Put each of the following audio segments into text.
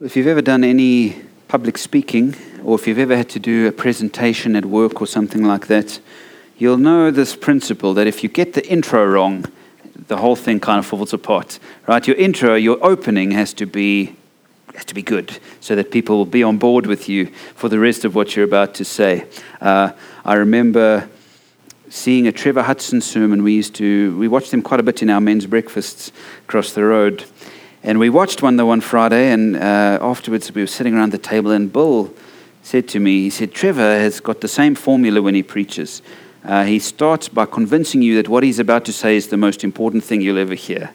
If you've ever done any public speaking, or if you've ever had to do a presentation at work or something like that, you'll know this principle that if you get the intro wrong, the whole thing kind of falls apart. Right? Your intro, your opening has to be has to be good, so that people will be on board with you for the rest of what you're about to say. Uh, I remember seeing a Trevor Hudson sermon. We used to we watched them quite a bit in our men's breakfasts across the road. And we watched one the one Friday, and uh, afterwards we were sitting around the table, and Bill said to me, he said, Trevor has got the same formula when he preaches. Uh, he starts by convincing you that what he's about to say is the most important thing you'll ever hear.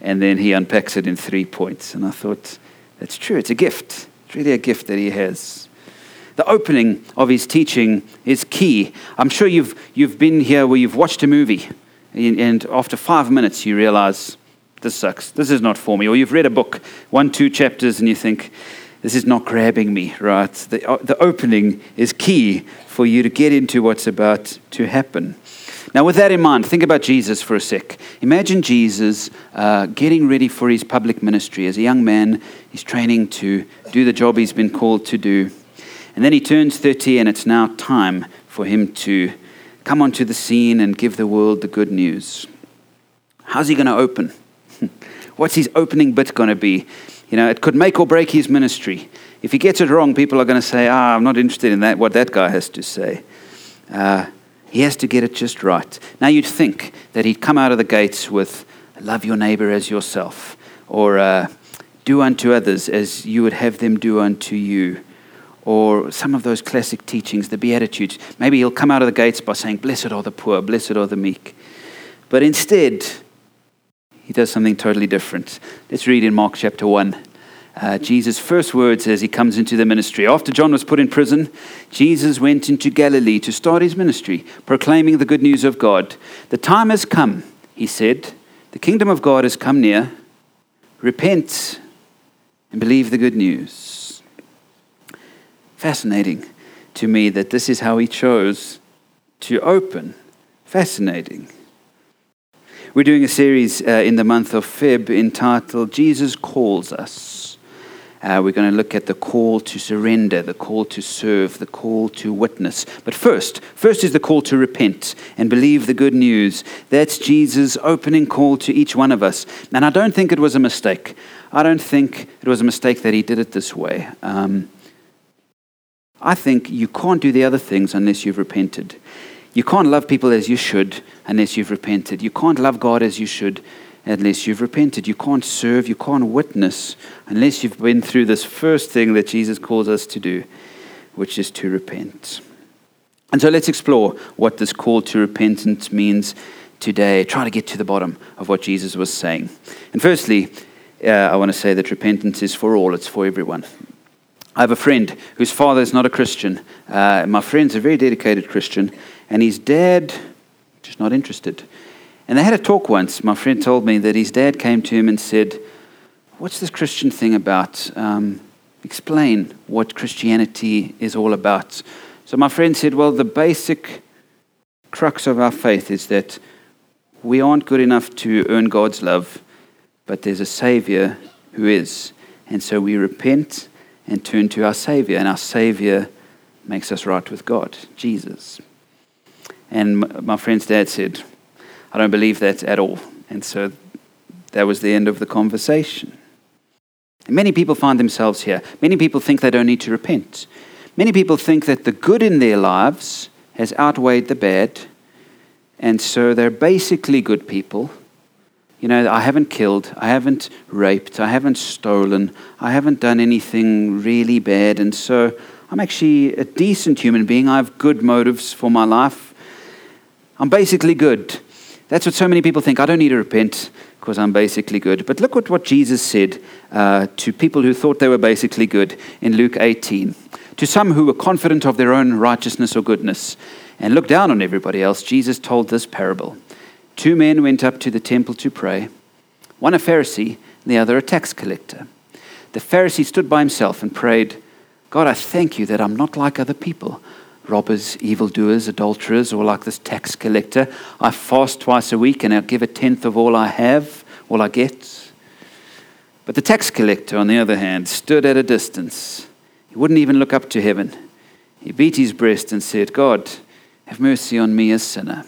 And then he unpacks it in three points. And I thought, that's true. It's a gift. It's really a gift that he has. The opening of his teaching is key. I'm sure you've, you've been here where you've watched a movie, and after five minutes you realize, this sucks. This is not for me. Or you've read a book, one, two chapters, and you think, this is not grabbing me, right? The, uh, the opening is key for you to get into what's about to happen. Now, with that in mind, think about Jesus for a sec. Imagine Jesus uh, getting ready for his public ministry. As a young man, he's training to do the job he's been called to do. And then he turns 30, and it's now time for him to come onto the scene and give the world the good news. How's he going to open? What's his opening bit going to be? You know, it could make or break his ministry. If he gets it wrong, people are going to say, ah, I'm not interested in that, what that guy has to say. Uh, he has to get it just right. Now, you'd think that he'd come out of the gates with, love your neighbor as yourself, or uh, do unto others as you would have them do unto you, or some of those classic teachings, the Beatitudes. Maybe he'll come out of the gates by saying, Blessed are the poor, blessed are the meek. But instead, he does something totally different. Let's read in Mark chapter 1. Uh, Jesus' first words as he comes into the ministry. After John was put in prison, Jesus went into Galilee to start his ministry, proclaiming the good news of God. The time has come, he said. The kingdom of God has come near. Repent and believe the good news. Fascinating to me that this is how he chose to open. Fascinating. We're doing a series uh, in the month of Feb entitled Jesus Calls Us. Uh, we're going to look at the call to surrender, the call to serve, the call to witness. But first, first is the call to repent and believe the good news. That's Jesus' opening call to each one of us. And I don't think it was a mistake. I don't think it was a mistake that he did it this way. Um, I think you can't do the other things unless you've repented. You can't love people as you should unless you've repented. You can't love God as you should unless you've repented. You can't serve, you can't witness unless you've been through this first thing that Jesus calls us to do, which is to repent. And so let's explore what this call to repentance means today. Try to get to the bottom of what Jesus was saying. And firstly, uh, I want to say that repentance is for all, it's for everyone. I have a friend whose father is not a Christian. Uh, my friend's a very dedicated Christian, and his dad, just not interested. And they had a talk once. My friend told me that his dad came to him and said, What's this Christian thing about? Um, explain what Christianity is all about. So my friend said, Well, the basic crux of our faith is that we aren't good enough to earn God's love, but there's a Savior who is. And so we repent and turn to our Savior, and our Savior makes us right with God, Jesus. And my friend's dad said, I don't believe that at all. And so that was the end of the conversation. And many people find themselves here. Many people think they don't need to repent. Many people think that the good in their lives has outweighed the bad. And so they're basically good people. You know, I haven't killed, I haven't raped, I haven't stolen, I haven't done anything really bad. And so I'm actually a decent human being. I have good motives for my life. I'm basically good. That's what so many people think. I don't need to repent because I'm basically good. But look at what Jesus said uh, to people who thought they were basically good in Luke 18. To some who were confident of their own righteousness or goodness and looked down on everybody else, Jesus told this parable. Two men went up to the temple to pray, one a Pharisee, the other a tax collector. The Pharisee stood by himself and prayed, God, I thank you that I'm not like other people robbers, evildoers, adulterers, or like this tax collector. I fast twice a week and I give a tenth of all I have, all I get. But the tax collector, on the other hand, stood at a distance. He wouldn't even look up to heaven. He beat his breast and said, God, have mercy on me, a sinner.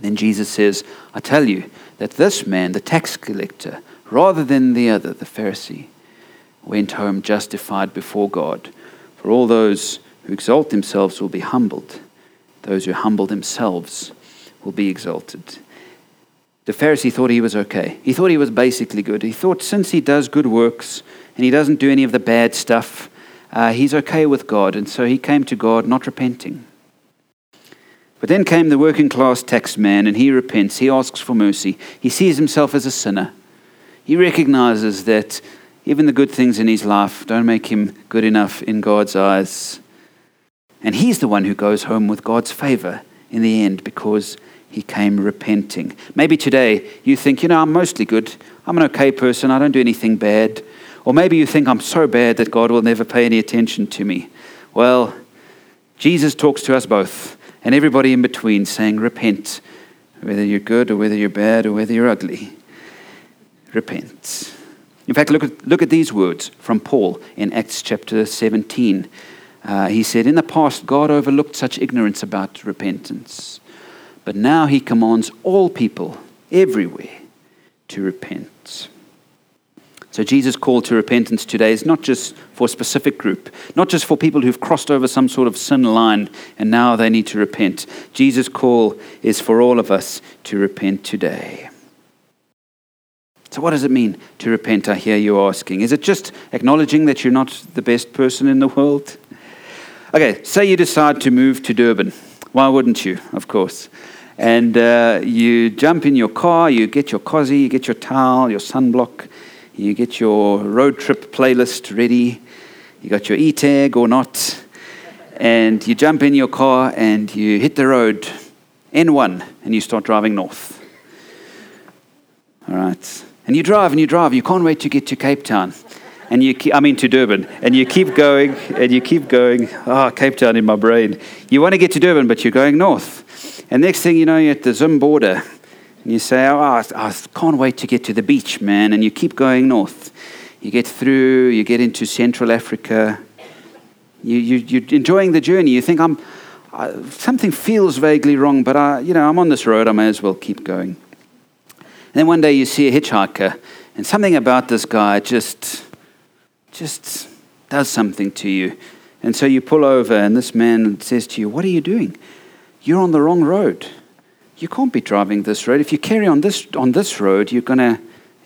Then Jesus says, I tell you that this man, the tax collector, rather than the other, the Pharisee, went home justified before God. For all those who exalt themselves will be humbled, those who humble themselves will be exalted. The Pharisee thought he was okay. He thought he was basically good. He thought since he does good works and he doesn't do any of the bad stuff, uh, he's okay with God. And so he came to God not repenting. But then came the working class tax man and he repents. He asks for mercy. He sees himself as a sinner. He recognizes that even the good things in his life don't make him good enough in God's eyes. And he's the one who goes home with God's favor in the end because he came repenting. Maybe today you think, you know, I'm mostly good. I'm an okay person. I don't do anything bad. Or maybe you think I'm so bad that God will never pay any attention to me. Well, Jesus talks to us both and everybody in between saying, repent, whether you're good or whether you're bad or whether you're ugly. Repent. In fact, look at, look at these words from Paul in Acts chapter 17. Uh, he said, In the past, God overlooked such ignorance about repentance, but now he commands all people everywhere to repent. So, Jesus' call to repentance today is not just for a specific group, not just for people who've crossed over some sort of sin line and now they need to repent. Jesus' call is for all of us to repent today. So, what does it mean to repent? I hear you asking. Is it just acknowledging that you're not the best person in the world? Okay, say you decide to move to Durban. Why wouldn't you? Of course. And uh, you jump in your car, you get your cozy, you get your towel, your sunblock, you get your road trip playlist ready, you got your e tag or not, and you jump in your car and you hit the road, N1, and you start driving north. All right. And you drive and you drive. You can't wait to get to Cape Town. And you keep, I mean to Durban. And you keep going and you keep going. Ah, oh, Cape Town in my brain. You want to get to Durban, but you're going north. And next thing you know, you're at the Zim border. And you say, oh, I, I can't wait to get to the beach, man. And you keep going north. You get through, you get into Central Africa. You, you, you're enjoying the journey. You think, I'm, uh, something feels vaguely wrong, but I, you know, I'm on this road. I may as well keep going. And then one day you see a hitchhiker, and something about this guy just, just does something to you. And so you pull over, and this man says to you, What are you doing? You're on the wrong road. You can't be driving this road. If you carry on this, on this road, you're going to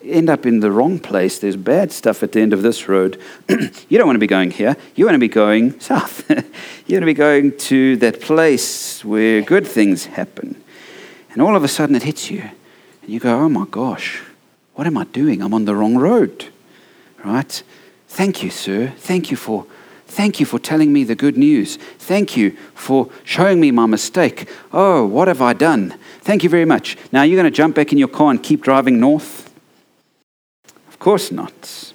end up in the wrong place. There's bad stuff at the end of this road. you don't want to be going here. You want to be going south. you want to be going to that place where good things happen. And all of a sudden it hits you. And you go, oh my gosh, what am I doing? I'm on the wrong road. Right? Thank you, sir. Thank you for Thank you for telling me the good news. Thank you for showing me my mistake. Oh, what have I done? Thank you very much. Now you're going to jump back in your car and keep driving north? Of course not.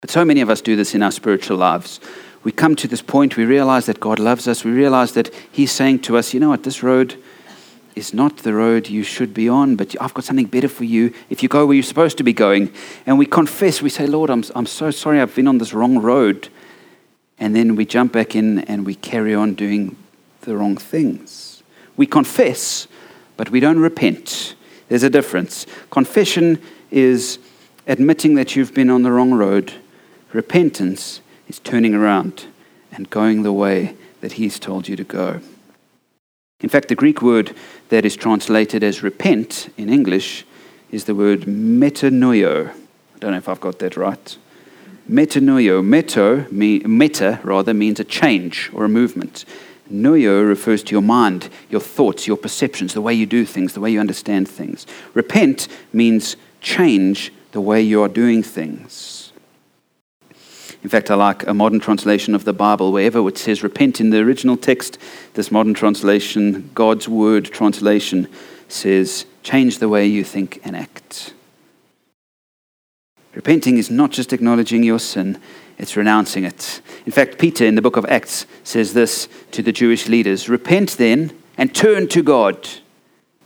But so many of us do this in our spiritual lives. We come to this point, we realize that God loves us, we realize that He's saying to us, you know what, this road is not the road you should be on, but I've got something better for you if you go where you're supposed to be going. And we confess, we say, Lord, I'm, I'm so sorry I've been on this wrong road. And then we jump back in and we carry on doing the wrong things. We confess, but we don't repent. There's a difference. Confession is admitting that you've been on the wrong road, repentance is turning around and going the way that He's told you to go. In fact, the Greek word that is translated as repent in English is the word metanoio. I don't know if I've got that right. Metanoio, meto, meta rather, means a change or a movement. Noio refers to your mind, your thoughts, your perceptions, the way you do things, the way you understand things. Repent means change the way you are doing things. In fact, I like a modern translation of the Bible. Wherever it says repent in the original text, this modern translation, God's Word translation, says change the way you think and act. Repenting is not just acknowledging your sin, it's renouncing it. In fact, Peter in the book of Acts says this to the Jewish leaders Repent then and turn to God.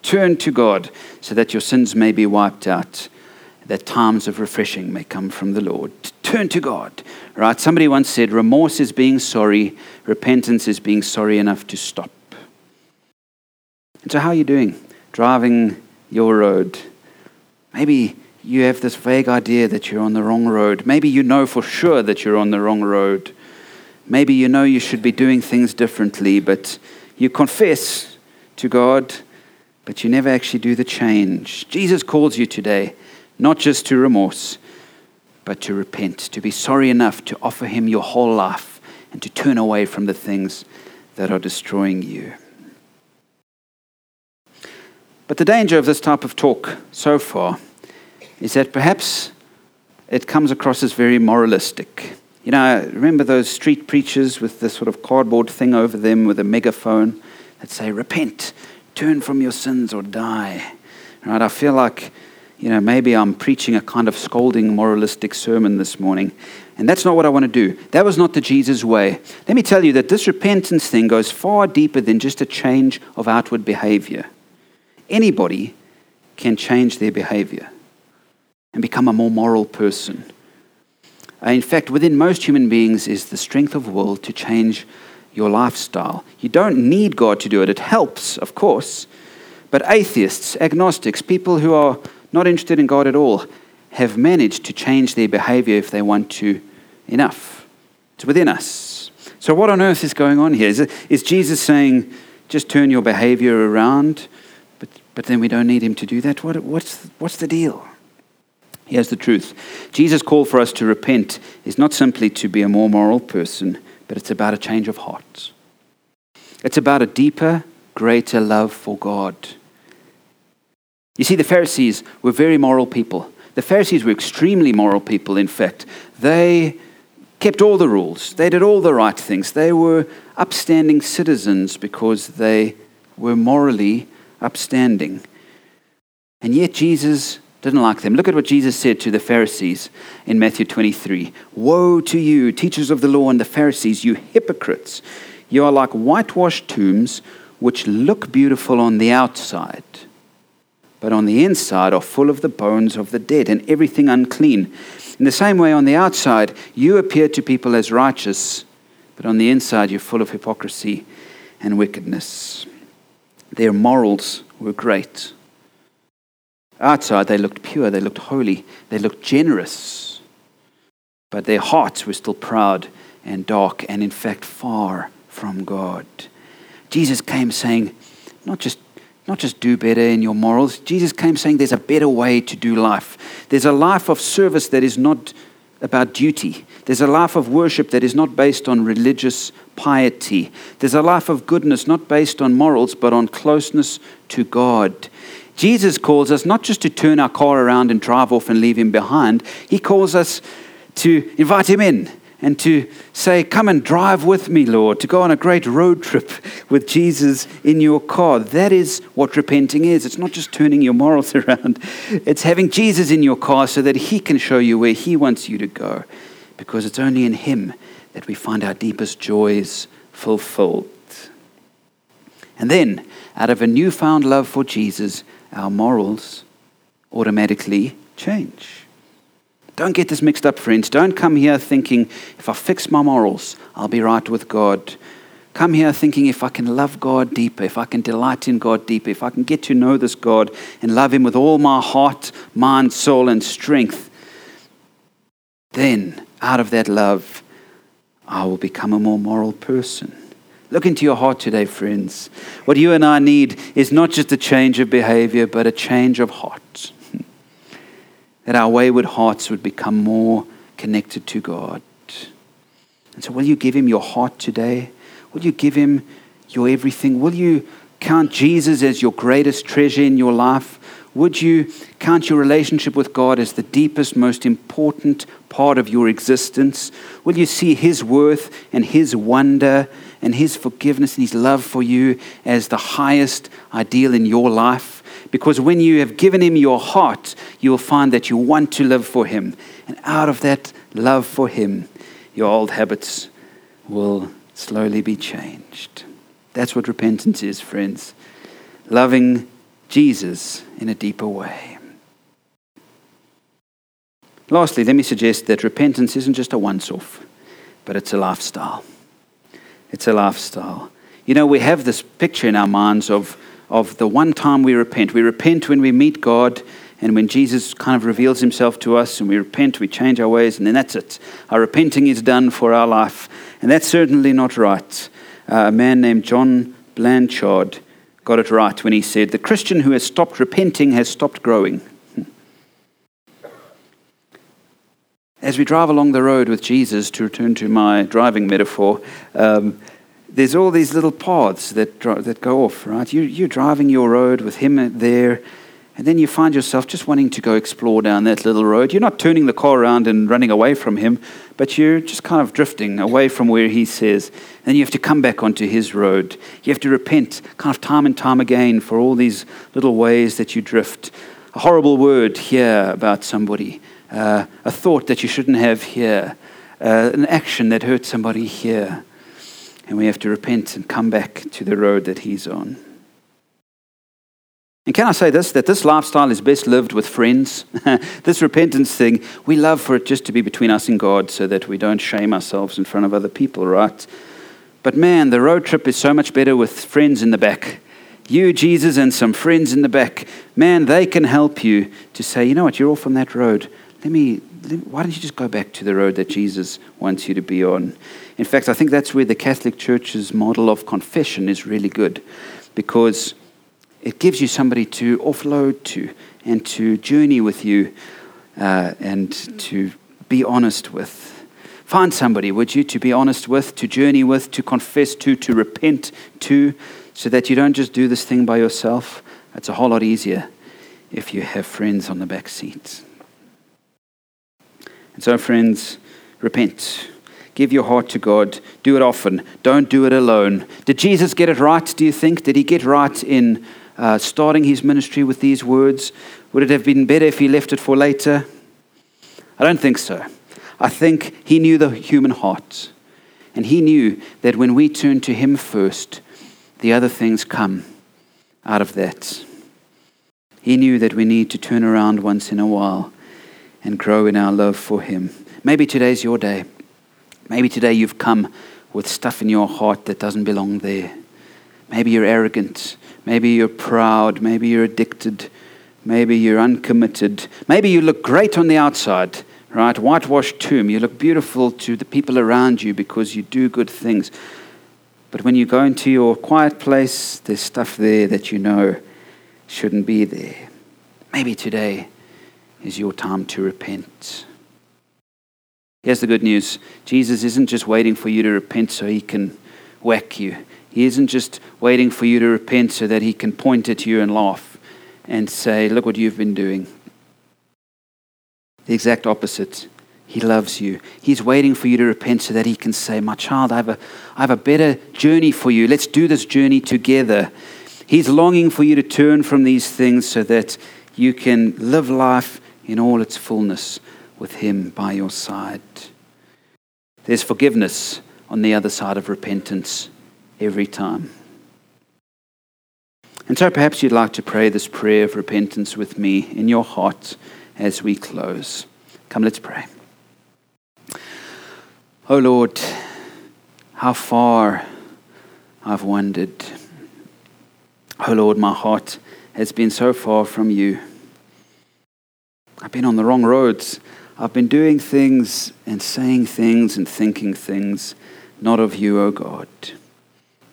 Turn to God so that your sins may be wiped out that times of refreshing may come from the Lord. Turn to God. Right? Somebody once said, remorse is being sorry, repentance is being sorry enough to stop. And so, how are you doing? Driving your road. Maybe you have this vague idea that you're on the wrong road. Maybe you know for sure that you're on the wrong road. Maybe you know you should be doing things differently, but you confess to God, but you never actually do the change. Jesus calls you today not just to remorse, but to repent, to be sorry enough to offer Him your whole life and to turn away from the things that are destroying you. But the danger of this type of talk so far is that perhaps it comes across as very moralistic. You know, remember those street preachers with this sort of cardboard thing over them with a megaphone that say, Repent, turn from your sins or die. Right? I feel like you know, maybe I'm preaching a kind of scolding, moralistic sermon this morning. And that's not what I want to do. That was not the Jesus way. Let me tell you that this repentance thing goes far deeper than just a change of outward behavior. Anybody can change their behavior and become a more moral person. Uh, in fact, within most human beings is the strength of will to change your lifestyle. You don't need God to do it. It helps, of course. But atheists, agnostics, people who are not interested in God at all, have managed to change their behavior if they want to enough. It's within us. So, what on earth is going on here? Is, Jesus saying, just turn your behavior around, but, but then we don't need him to do that? What, what's, what's the deal? Here's the truth Jesus' call for us to repent is not simply to be a more moral person, but it's about a change of heart. It's about a deeper, greater love for God. You see, the Pharisees were very moral people. The Pharisees were extremely moral people, in fact. They kept all the rules, they did all the right things. They were upstanding citizens because they were morally upstanding. And yet, Jesus didn't like them. Look at what Jesus said to the Pharisees in Matthew 23 Woe to you, teachers of the law and the Pharisees, you hypocrites! You are like whitewashed tombs which look beautiful on the outside but on the inside are full of the bones of the dead and everything unclean. In the same way, on the outside, you appear to people as righteous, but on the inside, you're full of hypocrisy and wickedness. Their morals were great. Outside, they looked pure, they looked holy, they looked generous, but their hearts were still proud and dark, and in fact, far from God. Jesus came saying, not just not just do better in your morals. Jesus came saying there's a better way to do life. There's a life of service that is not about duty. There's a life of worship that is not based on religious piety. There's a life of goodness not based on morals, but on closeness to God. Jesus calls us not just to turn our car around and drive off and leave him behind, he calls us to invite him in and to say, Come and drive with me, Lord, to go on a great road trip with Jesus in your car. That is what repenting is. It's not just turning your morals around, it's having Jesus in your car so that he can show you where he wants you to go. Because it's only in him that we find our deepest joys fulfilled. And then, out of a newfound love for Jesus, our morals automatically change. Don't get this mixed up, friends. Don't come here thinking, if I fix my morals, I'll be right with God. Come here thinking, if I can love God deeper, if I can delight in God deeper, if I can get to know this God and love Him with all my heart, mind, soul, and strength, then out of that love, I will become a more moral person. Look into your heart today, friends. What you and I need is not just a change of behavior, but a change of heart that our wayward hearts would become more connected to God. And so, will you give Him your heart today? Will you give Him your everything? Will you count Jesus as your greatest treasure in your life? Would you count your relationship with God as the deepest, most important part of your existence? Will you see His worth and His wonder and His forgiveness and His love for you as the highest ideal in your life? Because when you have given him your heart, you will find that you want to live for him. And out of that love for him, your old habits will slowly be changed. That's what repentance is, friends. Loving Jesus in a deeper way. Lastly, let me suggest that repentance isn't just a once off, but it's a lifestyle. It's a lifestyle. You know, we have this picture in our minds of, of the one time we repent. We repent when we meet God and when Jesus kind of reveals himself to us and we repent, we change our ways, and then that's it. Our repenting is done for our life. And that's certainly not right. Uh, a man named John Blanchard got it right when he said, The Christian who has stopped repenting has stopped growing. As we drive along the road with Jesus, to return to my driving metaphor, um, there's all these little paths that, that go off, right? You, you're driving your road with Him there, and then you find yourself just wanting to go explore down that little road. You're not turning the car around and running away from Him, but you're just kind of drifting away from where He says. And you have to come back onto His road. You have to repent kind of time and time again for all these little ways that you drift. A horrible word here about somebody uh, a thought that you shouldn't have here, uh, an action that hurt somebody here. And we have to repent and come back to the road that He's on. And can I say this that this lifestyle is best lived with friends? this repentance thing, we love for it just to be between us and God so that we don't shame ourselves in front of other people, right? But man, the road trip is so much better with friends in the back. You, Jesus, and some friends in the back. Man, they can help you to say, you know what, you're off on that road let me, why don't you just go back to the road that Jesus wants you to be on? In fact, I think that's where the Catholic Church's model of confession is really good because it gives you somebody to offload to and to journey with you uh, and to be honest with. Find somebody, would you, to be honest with, to journey with, to confess to, to repent to, so that you don't just do this thing by yourself. It's a whole lot easier if you have friends on the back seat. And so, friends, repent. Give your heart to God. Do it often. Don't do it alone. Did Jesus get it right, do you think? Did he get right in uh, starting his ministry with these words? Would it have been better if he left it for later? I don't think so. I think he knew the human heart. And he knew that when we turn to him first, the other things come out of that. He knew that we need to turn around once in a while and grow in our love for Him. Maybe today's your day. Maybe today you've come with stuff in your heart that doesn't belong there. Maybe you're arrogant. Maybe you're proud. Maybe you're addicted. Maybe you're uncommitted. Maybe you look great on the outside, right? Whitewashed tomb. You look beautiful to the people around you because you do good things. But when you go into your quiet place, there's stuff there that you know shouldn't be there. Maybe today is your time to repent. Here's the good news Jesus isn't just waiting for you to repent so he can whack you. He isn't just waiting for you to repent so that he can point at you and laugh and say, Look what you've been doing. The exact opposite. He loves you. He's waiting for you to repent so that he can say, My child, I have a, I have a better journey for you. Let's do this journey together. He's longing for you to turn from these things so that you can live life in all its fullness with Him by your side. There's forgiveness on the other side of repentance every time. And so perhaps you'd like to pray this prayer of repentance with me in your heart as we close. Come, let's pray. Oh Lord, how far I've wandered. Oh Lord, my heart has been so far from you. I've been on the wrong roads. I've been doing things and saying things and thinking things not of you, O oh God.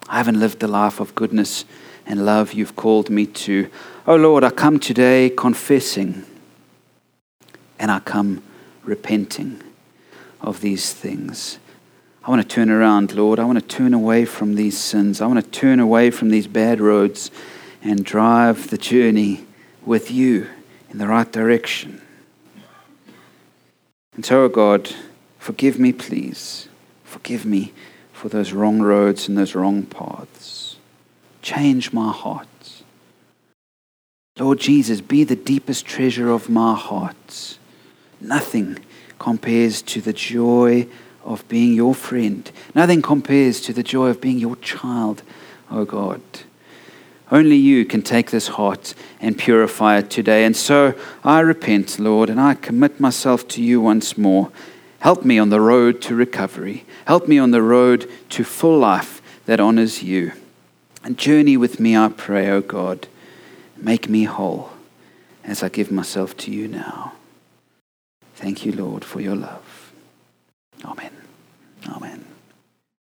I haven't lived the life of goodness and love you've called me to. Oh Lord, I come today confessing and I come repenting of these things. I want to turn around, Lord. I want to turn away from these sins. I want to turn away from these bad roads and drive the journey with you in the right direction. And so, oh God, forgive me, please. Forgive me for those wrong roads and those wrong paths. Change my heart. Lord Jesus, be the deepest treasure of my heart. Nothing compares to the joy of being your friend. Nothing compares to the joy of being your child, oh God. Only you can take this heart and purify it today. And so I repent, Lord, and I commit myself to you once more. Help me on the road to recovery. Help me on the road to full life that honors you. And journey with me, I pray, O oh God. Make me whole as I give myself to you now. Thank you, Lord, for your love.